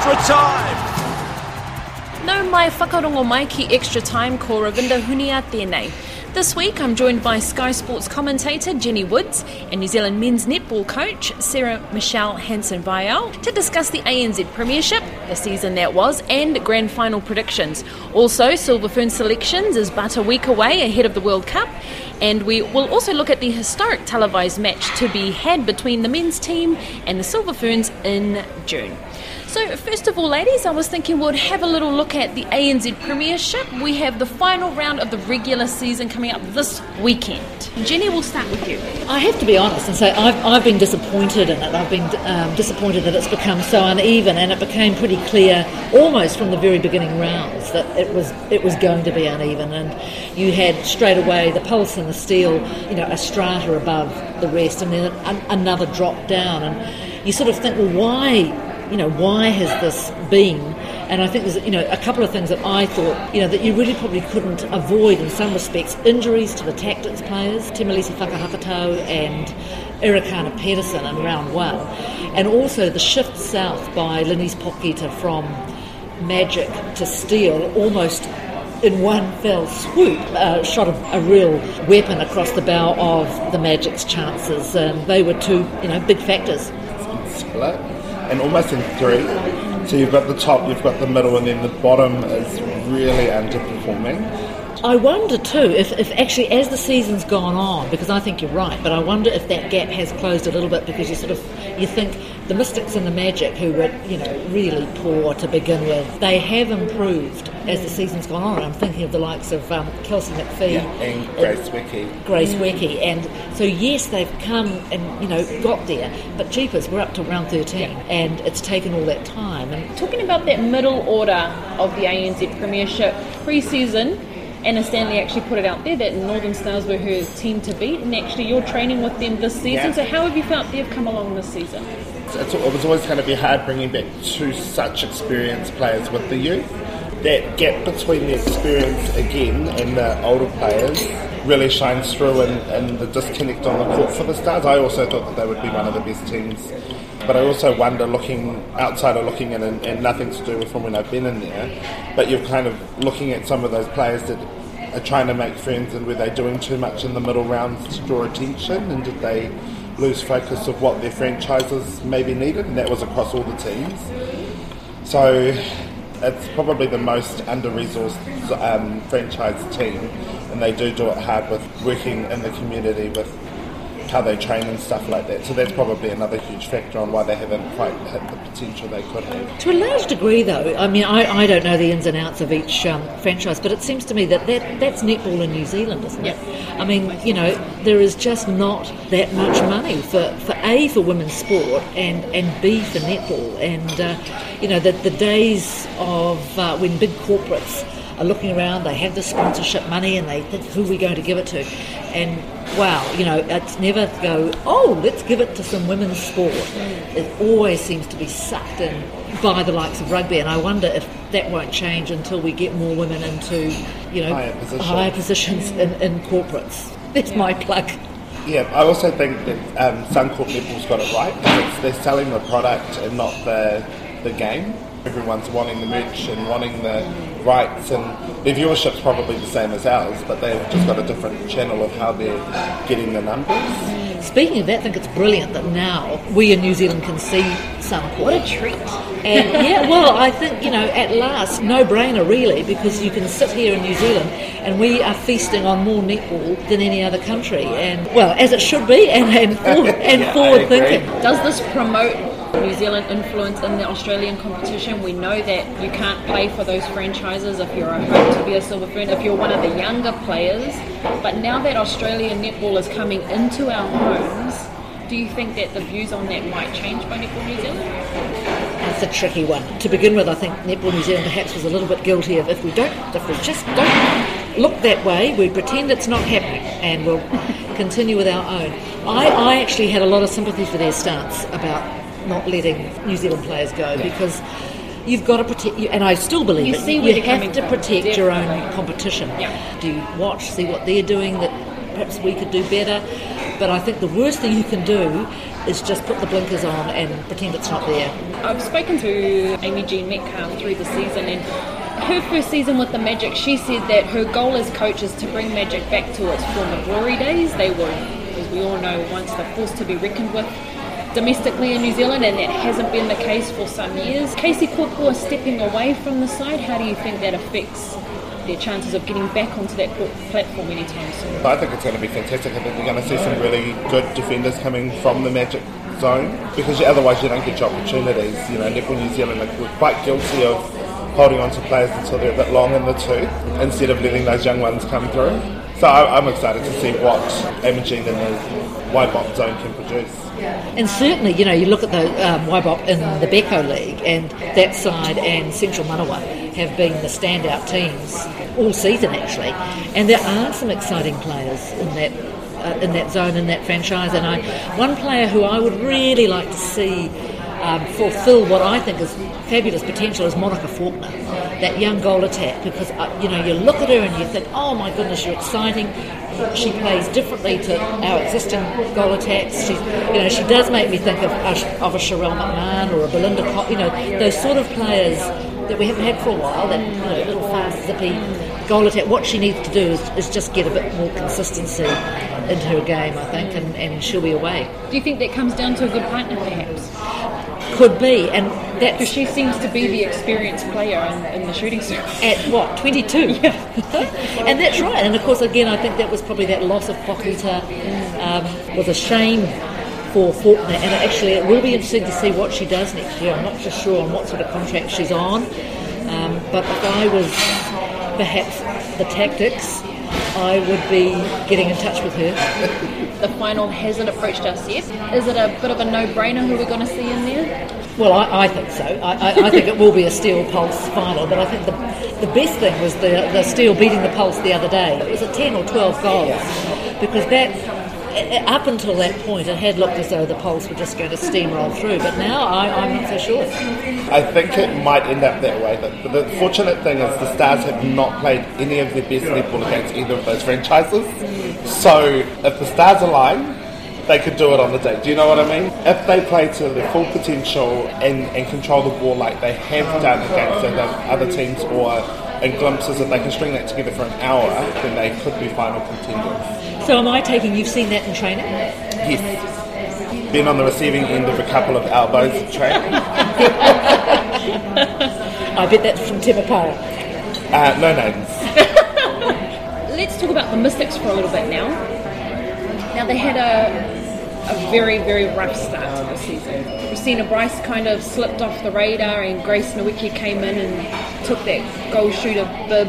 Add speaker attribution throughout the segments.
Speaker 1: Extra time.
Speaker 2: No mai whakarongo mai ki extra time ko Ravinda Hunia tēnei. This week I'm joined by Sky Sports commentator Jenny Woods and New Zealand men's netball coach Sarah Michelle Hansen Vial to discuss the ANZ Premiership, the season that was, and grand final predictions. Also, Silver Fern selections is but a week away ahead of the World Cup, and we will also look at the historic televised match to be had between the men's team and the Silver Ferns in June. So, first of all, ladies, I was thinking we'd have a little look at the ANZ Premiership. We have the final round of the regular season coming up this weekend. Jenny, we'll start with you.
Speaker 3: I have to be honest and say I've, I've been disappointed in it. I've been um, disappointed that it's become so uneven, and it became pretty clear almost from the very beginning rounds that it was it was going to be uneven. And you had straight away the pulse and the steel, you know, a strata above the rest, and then an, another drop down, and you sort of think, well, why? You know, why has this been? And I think there's, you know, a couple of things that I thought, you know, that you really probably couldn't avoid in some respects. Injuries to the Tactix players, Temalisi Fakahokotau and Erikana Pedersen in round one. And also the shift south by Lenize Potgieter from Magic to Steel almost in one fell swoop, uh, shot a, a, real weapon across the bow of the Magic's chances. And they were two, you know, big factors.
Speaker 4: And almost in three. So you've got the top, you've got the middle, and then the bottom is really underperforming.
Speaker 3: I wonder too if, if actually as the season's gone on, because I think you're right, but I wonder if that gap has closed a little bit because you sort of you think the Mystics and the Magic, who were you know really poor to begin with, they have improved as the season's gone on. I'm thinking of the likes of um, Kelsey McPhee
Speaker 4: yeah, and Grace Nweke.
Speaker 3: Grace Nweke, and so yes, they've come and you know got there, but jeepers, we're up to round 13, yeah. and it's taken all that time. And
Speaker 2: talking about that middle order of the ANZ Premiership pre-season. Anna Stanley actually put it out there that Northern Stars were her team to beat, and actually you're training with them this season.
Speaker 4: Yeah.
Speaker 2: So how have you felt they've come along this season?
Speaker 4: It's, it was always going to be hard bringing back two such experienced players with the youth. That gap between the experience again and the older players really shines through in, in the disconnect on the court for the Stars. I also thought that they would be one of the best teams but I also wonder, looking outside of looking in, and, and, nothing to do with from when I've been in there, but you're kind of looking at some of those players that are trying to make friends, and were they doing too much in the middle rounds to draw attention, and did they lose focus of what their franchises maybe needed, and that was across all the teams. So it's probably the most under-resourced um, franchise team, and they do do it hard with working in the community with how they train and stuff like that. So that's probably another huge factor on why they haven't quite had the potential they could have.
Speaker 3: To a large degree, though, I mean, I, I don't know the ins and outs of each um, franchise, but it seems to me that, that that's netball in New Zealand, isn't it? I mean, you know, there is just not that much money for, for A, for women's sport, and, and B, for netball. And, uh, you know, the, the days of uh, when big corporates are looking around, they have the sponsorship money and they think who are we going to give it to. And wow, you know, it's never go, oh, let's give it to some women's sport. Mm. It always seems to be sucked in by the likes of rugby, and I wonder if that won't change until we get more women into, you know,
Speaker 4: higher, position.
Speaker 3: higher positions in, mm. in corporates. That's my plug.
Speaker 4: Yeah, I also think that um, Suncorp Netball's got it right. they're selling the product and not the the game. Everyone's wanting the merch and wanting the mm. Rights, and their viewership's probably the same as ours, but they've just got a different channel of how they're getting the numbers.
Speaker 3: Speaking of that, I think it's brilliant that now we in New Zealand can see some.
Speaker 2: What a treat!
Speaker 3: And yeah, well, I think you know, at last, no brainer really, because you can sit here in New Zealand and we are feasting on more netball than any other country, and well, as it should be, and and, for, and
Speaker 4: Yeah,
Speaker 3: forward thinking.
Speaker 2: Does this promote New Zealand influence in the Australian competition? We know that you can't play for those franchises if you're a home to be a Silver Fern, if you're one of the younger players. But now that Australian netball is coming into our homes, Do you think that the views on that might change by Netball New Zealand?
Speaker 3: It's a tricky one. To begin with, I think Netball New Zealand perhaps was a little bit guilty of if we don't, if we just don't look that way, we pretend it's not happening and we'll continue with our own. I, I actually had a lot of sympathy for their stance about not letting New Zealand players go because you've got to protect and I still believe
Speaker 2: You
Speaker 3: it.
Speaker 2: see where
Speaker 3: you have
Speaker 2: coming
Speaker 3: to
Speaker 2: from,
Speaker 3: protect your own competition.
Speaker 2: Yeah.
Speaker 3: Do you watch, see what they're doing that perhaps we could do better? But I think the worst thing you can do is just put the blinkers on and pretend it's not there.
Speaker 2: I've spoken to Amigene Metcalfe through the season and her first season with the Magic, she said that her goal as coach is to bring Magic back to its former glory days. They were, as we all know, once the force to be reckoned with domestically in New Zealand, and that hasn't been the case for some years. Casey Kopua stepping away from the side, how do you think that affects their chances of getting back onto that platform anytime soon?
Speaker 4: I think it's going to be fantastic. I think we're going to see some really good defenders coming from the Magic zone because otherwise you don't get your opportunities. You know, Netball New Zealand like, we're quite guilty of holding on to players until they're a bit long in the tooth instead of letting those young ones come through. So I, I'm excited to see what Amigene in the box zone can produce.
Speaker 3: And certainly, you know, you look at the um, Waibop in the Beko League, and that side and Central Manawa have been the standout teams all season, actually. And there are some exciting players in that uh, in that zone, in that franchise. And I, one player who I would really like to see um, fulfil what I think is fabulous potential is Monica Falkner, that young goal attack. Because uh, you know, you look at her and you think, oh my goodness, you're exciting. She plays differently to our existing goal attacks. She, you know, she does make me think of, a- of a Sharelle McMahon or a Belinda, Co- you know, those sort of players that we haven't had for a while. That you know, little fast, zippy goal attack. What she needs to do is, is just get a bit more consistency into her game, I think, and, and she'll be away.
Speaker 2: Do you think that comes down to a good partner, perhaps?
Speaker 3: Could be, and that
Speaker 2: Because she seems to be the experienced player in, in the shooting circle.
Speaker 3: at what 22
Speaker 2: Yeah.
Speaker 3: and that's right and of course again I think that was probably that loss of Potgieter um, was a shame for Falkner and actually it will be interesting to see what she does next year I'm not just sure on what sort of contract she's on um, but if I was perhaps the Tactix I would be getting in touch with her
Speaker 2: The final hasn't approached us yet. Is it a bit of a no-brainer who we're going to see in there?
Speaker 3: Well, I, I think so. I, I, I think it will be a Steel Pulse final, but I think the, the best thing was the, the Steel beating the Pulse the other day. It was a 10 or 12 goals because that, up until that point, it had looked as though the Pulse were just going to steamroll through, but now I, I'm not so sure.
Speaker 4: I think it might end up that way. But the fortunate thing is the Stars have not played any of their best netball against either of those franchises. So if the Stars align, they could do it on the day. Do you know what I mean? If they play to their full potential and, and control the ball like they have done against other teams or in glimpses, if they can string that together for an hour, then they could be final contenders.
Speaker 3: So am I taking you've seen that in training?
Speaker 4: Yes. Been on the receiving end of a couple of elbows of training.
Speaker 3: I bet that's from Timapara.
Speaker 4: Uh, no names.
Speaker 2: Let's talk about the Mystics for a little bit now. Now they had a a very very rough start to the season. Christina Bryce kind of slipped off the radar, and Grace Nweke came in and took that goal shooter bib.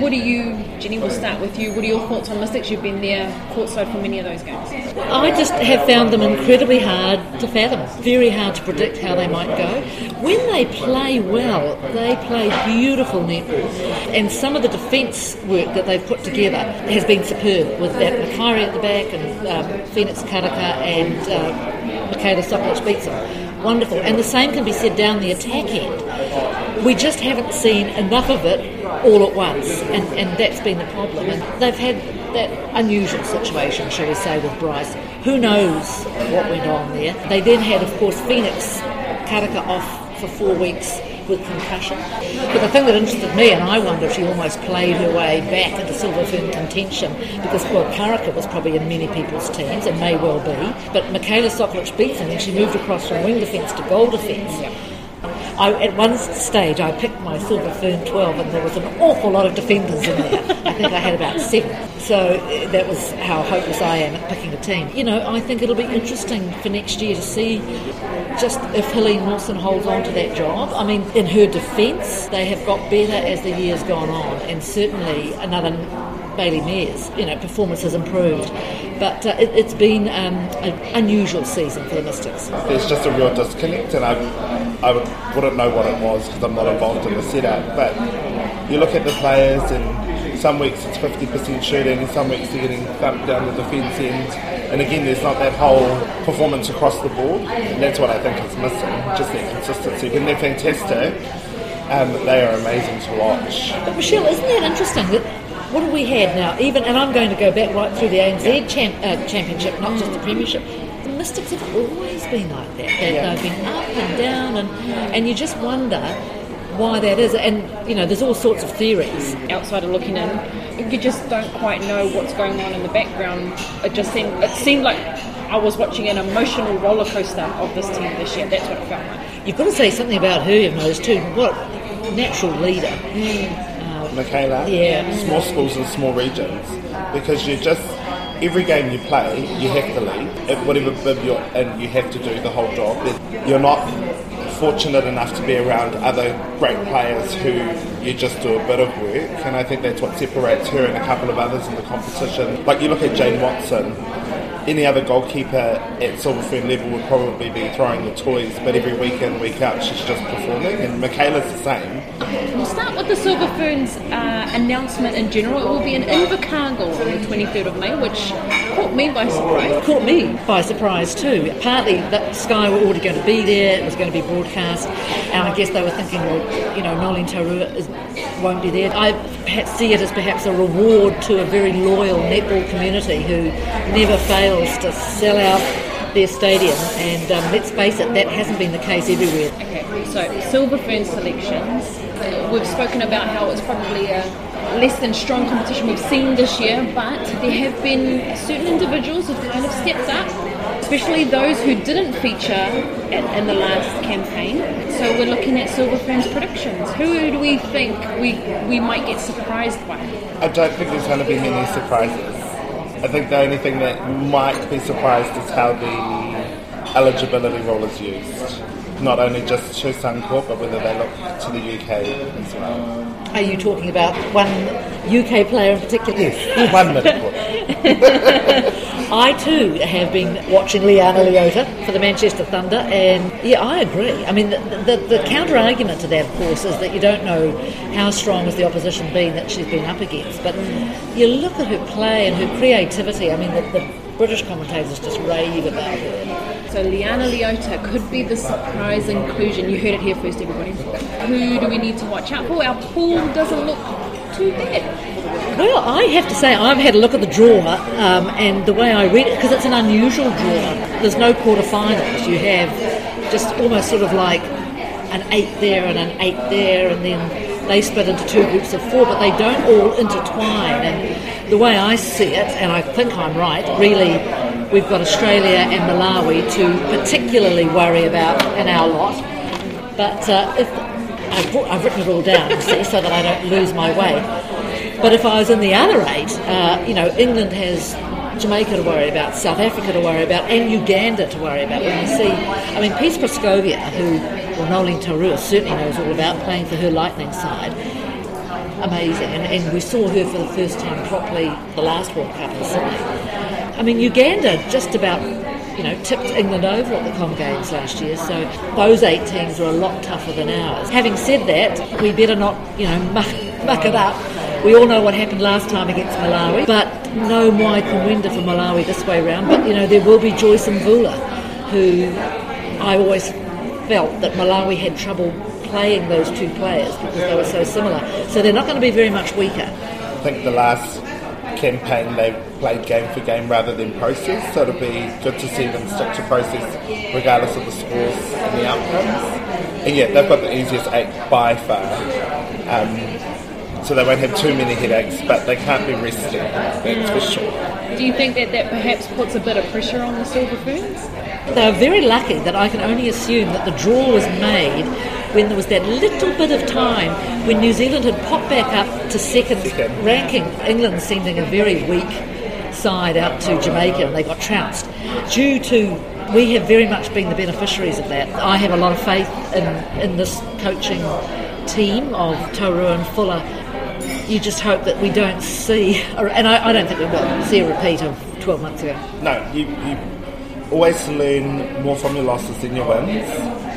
Speaker 2: What do you, Jenny? We'll start with you. What are your thoughts on Mystics? You've been there courtside for many of those games.
Speaker 3: I just have found them incredibly hard to fathom, very hard to predict how they might go. When they play well, they play beautiful netball, and some of the defence work that they've put together has been superb with that Makari at the back and um, Phoenix Karaka and uh, Michaela Beatson. Wonderful, and the same can be said down the attack end. We just haven't seen enough of it all at once, and, and that's been the problem. And they've had that unusual situation, shall we say, with Bryce. Who knows what went on there? They then had, of course, Phoenix Karaka off for four weeks with concussion. But the thing that interested me, and I wonder if she almost played her way back into Silver Fern contention, because, well, Karaka was probably in many people's teams, and may well be, but Michaela Sokolich-Beatson, and she moved across from wing defence to goal defence. I, at one stage, I picked my Silver Fern 12, and there was an awful lot of defenders in there. I think I had about seven. So uh, that was how hopeless I am at picking a team. You know, I think it'll be interesting for next year to see just if Helene Wilson holds on to that job. I mean, in her defence, they have got better as the year's gone on, and certainly another Bailey Mes. You know, performance has improved, but uh, it, has been um, an unusual season for the Mystics.
Speaker 4: There's just a real disconnect, and I, I wouldn't know what it was because I'm not involved in the setup. But you look at the players, and some weeks it's 50% shooting, some weeks they're getting thumped down the defence end. And again, there's not that whole performance across the board, and that's what I think is missing, just that consistency. When they're fantastic, um, they are amazing to watch.
Speaker 3: But Michelle, isn't that interesting that what have we had now? Even and I'm going to go back right through the ANZ champ, uh, championship, not just the premiership. The Mystics have always been like that. They, yeah. They've been up and down, and and you just wonder why that is. And you know, there's all sorts of theories.
Speaker 2: Outsider looking in, you just don't quite know what's going on in the background. It just seemed it seemed like I was watching an emotional roller coaster of this team this year. That's what it felt like.
Speaker 3: You've got to say something about her, you've noticed too. What natural leader.
Speaker 4: Mm. Uh, Michaela.
Speaker 3: Yeah.
Speaker 4: Small schools and small regions, because you just every game you play, you have to lead. At whatever bib you're in, you have to do the whole job. You're not fortunate enough to be around other great players who you just do a bit of work, and I think that's what separates her and a couple of others in the competition. Like you look at Jane Watson, any other goalkeeper at Silverfern level would probably be throwing the toys, but every week in, week out, she's just performing, and Michaela's the same.
Speaker 2: We'll start with the Silverferns uh, announcement in general. It will be in Invercargill on the 23rd of May, which caught me by surprise.
Speaker 3: Caught me by surprise too. Partly that Sky were already going to be there, it was going to be broadcast, and I guess they were thinking, well, you know, Noeline Taurua is, won't be there. I see it as perhaps a reward to a very loyal netball community who never fails to sell out their stadium, and um, let's face it, that hasn't been the case everywhere.
Speaker 2: Okay, so Silver Fern selections. We've spoken about how it's probably a less than strong competition we've seen this year, but there have been certain individuals who've kind of stepped up, especially those who didn't feature in, in the last campaign. So we're looking at Silverfern's predictions. Who do we think we, we might get surprised by?
Speaker 4: I don't think there's going to be many surprises. I think the only thing that might be surprised is how the eligibility rule is used. Not only just to Suncorp, but whether they look to the UK as well.
Speaker 3: Are you talking about one UK player in particular?
Speaker 4: Yes, one minute.
Speaker 3: I too have been watching Liana Leota for the Manchester Thunder, and yeah, I agree. I mean, the, the, the counter argument to that, of course, is that you don't know how strong has the opposition been that she's been up against. But you look at her play and her creativity. I mean, the, the British commentators just rave about her.
Speaker 2: So Liana Leota could be the surprise inclusion. You heard it here first, everybody. Who do we need to watch out for? Our pool doesn't look too bad.
Speaker 3: Well, I have to say, I've had a look at the draw, um, and the way I read it, because it's an unusual draw. There's no quarterfinals. You have just almost sort of like an eight there and an eight there, and then they split into two groups of four, but they don't all intertwine. And the way I see it, and I think I'm right, really, we've got Australia and Malawi to particularly worry about in our lot. But uh, if I've, I've, written it all down, see, so that I don't lose my way. But if I was in the other eight, uh, you know, England has Jamaica to worry about, South Africa to worry about, and Uganda to worry about. When you see, I mean, Peace Proscovia, who, well, Noeline Taurua certainly knows all about playing for her Lightning side. Amazing, and, and we saw her for the first time properly the last World Cup in Sydney. I mean, Uganda just about you know, tipped England over at the Com Games last year, so those eight teams are a lot tougher than ours. Having said that, we better not, you know, muck, muck it up we all know what happened last time against Malawi, but no Mwai Kumwenda for Malawi this way round. But you know there will be Joyce and Mvula, who I always felt that Malawi had trouble playing those two players because they were so similar. So they're not going to be very much weaker.
Speaker 4: I think the last campaign they played game for game rather than process, so it'll be good to see them stick to process regardless of the scores and the outcomes. And yeah, they've got the easiest eight by far. Um, so they won't have too many headaches, but they can't be resting, that's for sure.
Speaker 2: Do you think that that perhaps puts a bit of pressure on the Silver Ferns?
Speaker 3: They are very lucky that I can only assume that the draw was made when there was that little bit of time when New Zealand had popped back up to second, second. ranking, England sending a very weak side out to Jamaica and they got trounced. Due to we have very much been the beneficiaries of that. I have a lot of faith in, in this coaching team of Taurua and Fuller you just hope that we don't see, and I, I don't think we will see a repeat of 12 months ago.
Speaker 4: No, you, you always learn more from your losses than your wins,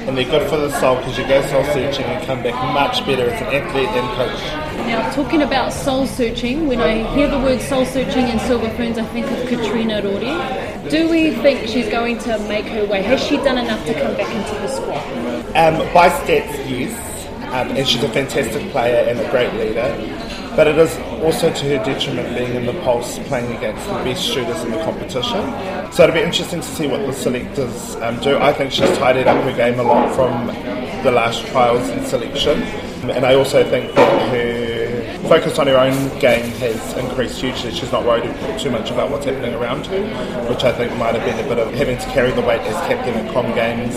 Speaker 4: and they're good for the soul because you go soul searching and come back much better as an athlete and coach.
Speaker 2: Now, talking about soul searching, when I hear the word soul searching in Silver Ferns, I think of Katrina Rore. Do we think she's going to make her way? Has she done enough to come back into the squad?
Speaker 4: Um, by stats, yes, um, and she's a fantastic player and a great leader. But it is also to her detriment being in the pulse, playing against the best shooters in the competition. So it'll be interesting to see what the selectors um, do. I think she's tidied up her game a lot from the last trials and selection, and I also think that her focus on her own game has increased hugely. She's not worried too much about what's happening around her, which I think might have been a bit of having to carry the weight as captain at Com Games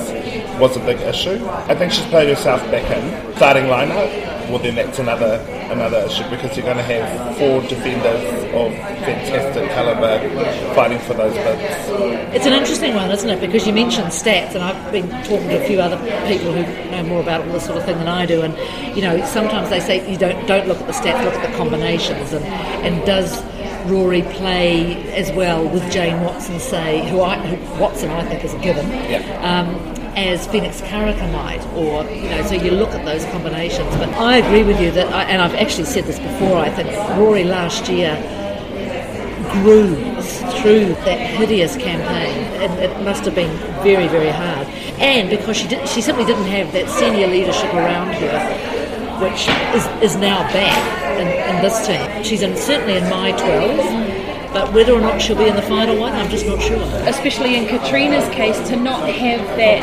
Speaker 4: was a big issue. I think she's played herself back in starting lineup. Well, then that's another another issue because you're going to have four defenders of fantastic calibre fighting for those bids.
Speaker 3: It's an interesting one, isn't it? Because you mentioned stats, and I've been talking to a few other people who know more about all this sort of thing than I do. And you know, sometimes they say you don't don't look at the stats, look at the combinations. And and does Rore play as well with Jane Watson, say, who I who Watson I think is a given.
Speaker 4: Yeah.
Speaker 3: Um, as Phoenix Karaka might, or you know, so you look at those combinations. But I agree with you that, I, and I've actually said this before. I think Rore last year grew through that hideous campaign. and it must have been very, very hard. And because she did, she simply didn't have that senior leadership around her, which is, is now back in, in this team. She's in, certainly in my 12, but whether or not she'll be in the final one, I'm just not sure.
Speaker 2: Especially in Katrina's case, to not have that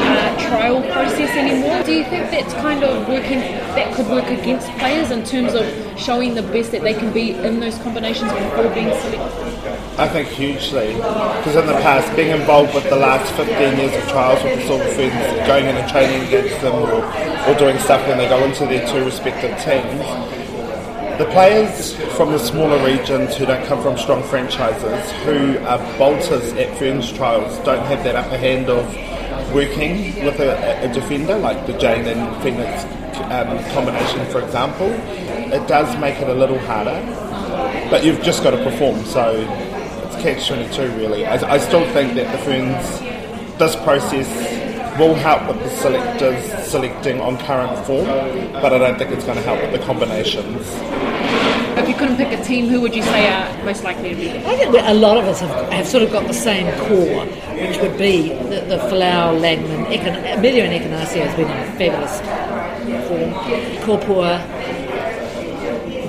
Speaker 2: uh, trial process anymore. Do you think that's kind of working, that could work against players in terms of showing the best that they can be in those combinations before being selected?
Speaker 4: I think hugely, because in the past, being involved with the last 15 years of trials with the Silver Ferns, going in and training against them or, or doing stuff when they go into their two respective teams, the players from the smaller regions who don't come from strong franchises, who are bolters at Ferns trials, don't have that upper hand of working with a, a defender like the Jane and Phoenix um, combination, for example. It does make it a little harder, but you've just got to perform. So it's catch twenty two, really. I, I still think that the Ferns, this process will help with the selectors selecting on current form, but I don't think it's going to help with the combinations.
Speaker 2: If you couldn't pick a team, who would you say are most likely to be there?
Speaker 3: I think that a lot of us have, have sort of got the same core, which would be the, the Folau, Langman, Econ- Ameliaranne Ekenasio has been in fabulous form. Kopua,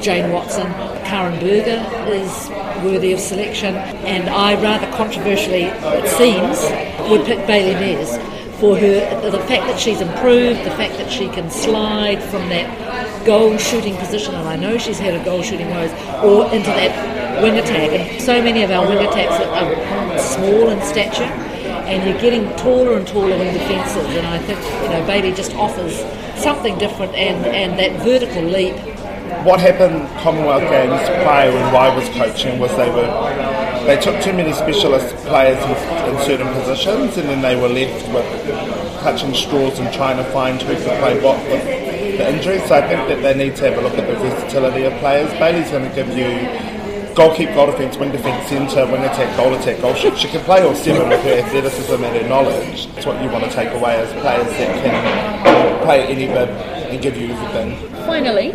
Speaker 3: Jane Watson, Karin Burger is worthy of selection, and I rather controversially, it seems, would pick Bailey Mes for her the fact that she's improved, the fact that she can slide from that goal shooting position, and I know she's had a goal shooting woes, or into that wing attack. And so many of our wing attacks are, small in stature, and you're getting taller and taller wing defences. And I think you know Bailey just offers something different, and, and that vertical leap.
Speaker 4: What happened Commonwealth Games prior when I was coaching was they were they took too many specialist players in, in certain positions, and then they were left with clutching straws and trying to find who could play what with the injuries. So I think that they need to have a look at the versatility of players. Bailey's going to give you goal keep, goal defence, wing defence, centre, wing attack, goal attack, goal shoot. She can play all seven with her athleticism and her knowledge. That's what you want to take away as players that can play any bid and give you everything.
Speaker 2: Finally,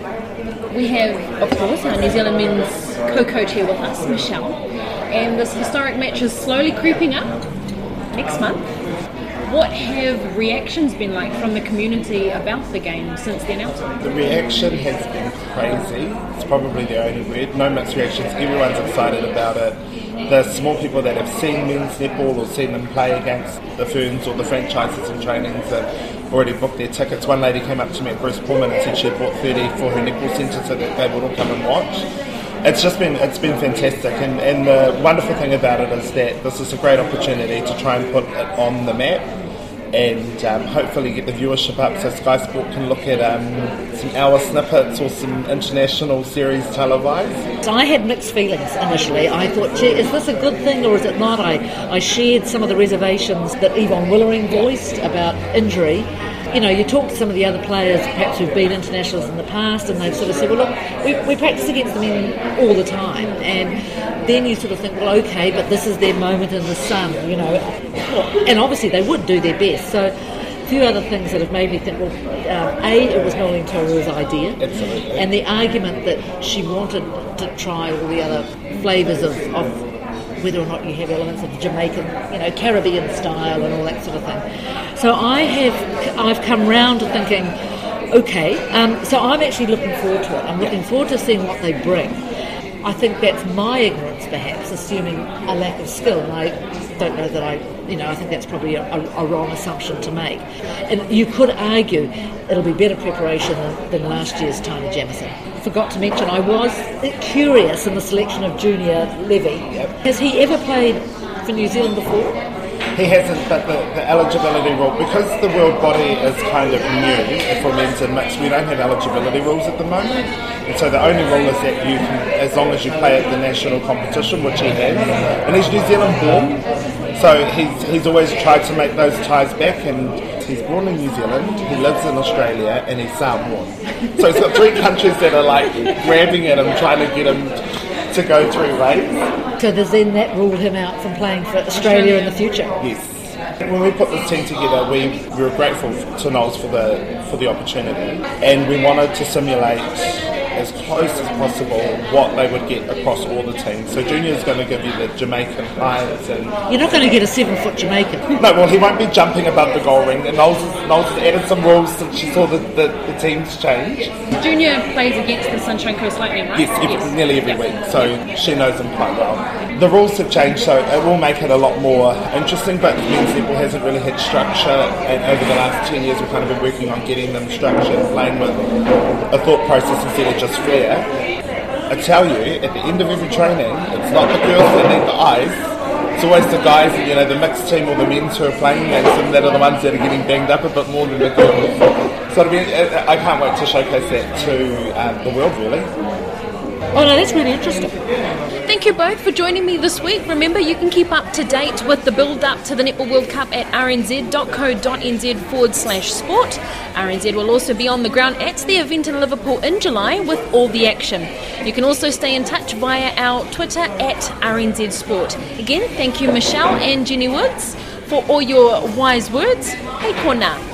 Speaker 2: we have, of course, our New Zealand men's co-coach here with us, Michelle. And this historic match is slowly creeping up next month. What have reactions been like from the community about the game since the announcement?
Speaker 4: The reaction has been crazy. It's probably the only word. No mixed reactions. Everyone's excited about it. The small people that have seen men's netball or seen them play against the Ferns or the franchises and trainings have already booked their tickets. One lady came up to me at Bruce Pulman and said she had bought 30 for her netball centre so that they would all come and watch. It's just been it's been fantastic, and, and the wonderful thing about it is that this is a great opportunity to try and put it on the map and um, hopefully get the viewership up so Sky Sport can look at um, some hour snippets or some international series televised.
Speaker 3: I had mixed feelings initially. I thought, gee, is this a good thing or is it not? I, I shared some of the reservations that Yvonne Willering voiced about injury. You know, you talk to some of the other players, perhaps who've been internationals in the past, and they've sort of said, well, look, we, we practice against the men all the time. And then you sort of think, well, okay, but this is their moment in the sun, you know. And obviously they would do their best. So a few other things that have made me think, well, um, A, it was Noeline Taurua's idea.
Speaker 4: Absolutely.
Speaker 3: And the argument that she wanted to try all the other flavours of, of whether or not you have elements of Jamaican, you know, Caribbean style and all that sort of thing. So I have, I've come round to thinking, okay, um, so I'm actually looking forward to it. I'm looking forward to seeing what they bring. I think that's my ignorance, perhaps, assuming a lack of skill. And I don't know that I, you know, I think that's probably a, a, a wrong assumption to make. And you could argue it'll be better preparation than, than last year's Taini Jamison. Forgot to mention, I was curious in the selection of Junior Levy. Has he ever played for New Zealand before?
Speaker 4: He hasn't, but the, the eligibility rule, because the world body is kind of new for men's and mixed, we don't have eligibility rules at the moment. And so the only rule is that you can, as long as you play at the national competition, which he has, and he's New Zealand born, so he's, he's always tried to make those ties back, and he's born in New Zealand, he lives in Australia, and he's Samoan. So he's got three countries that are like grabbing at him, trying to get him to go through race.
Speaker 3: So does then that rule him out from playing for Australia in the future?
Speaker 4: Yes. When we put this team together, we, we were grateful to Knowles for the for the opportunity, and we wanted to simulate as close as possible what they would get across all the teams. So Junior's going to give you the Jamaican heights and
Speaker 3: You're not going to get a seven foot Jamaican.
Speaker 4: no, well he won't be jumping above the goal ring. And Knowles, has- Knowles has added some rules since she saw the, the, the teams change.
Speaker 2: Junior plays against the Sunshine Coast Lightning, right?
Speaker 4: Yes, every, nearly every week. So she knows them quite well. The rules have changed, so it will make it a lot more interesting. But men's netball hasn't really had structure, and over the last ten years, we've kind of been working on getting them structured, playing with a thought process instead of just fair. I tell you, at the end of every training, it's not the girls that need the eyes. It's always the guys, you know, the mixed team or the men's who are playing against them that are the ones that are getting banged up a bit more than the girls. So it'll be, I can't wait to showcase that to um, the world, really.
Speaker 3: Oh no, that's really interesting.
Speaker 2: Thank you both for joining me this week. Remember, you can keep up to date with the build up to the Netball World Cup at rnz.co.nz forward slash sport. RNZ will also be on the ground at the event in Liverpool in July with all the action. You can also stay in touch via our Twitter at RNZ Sport. Again, thank you, Michelle and Jenny Woods, for all your wise words. Hey, Kona.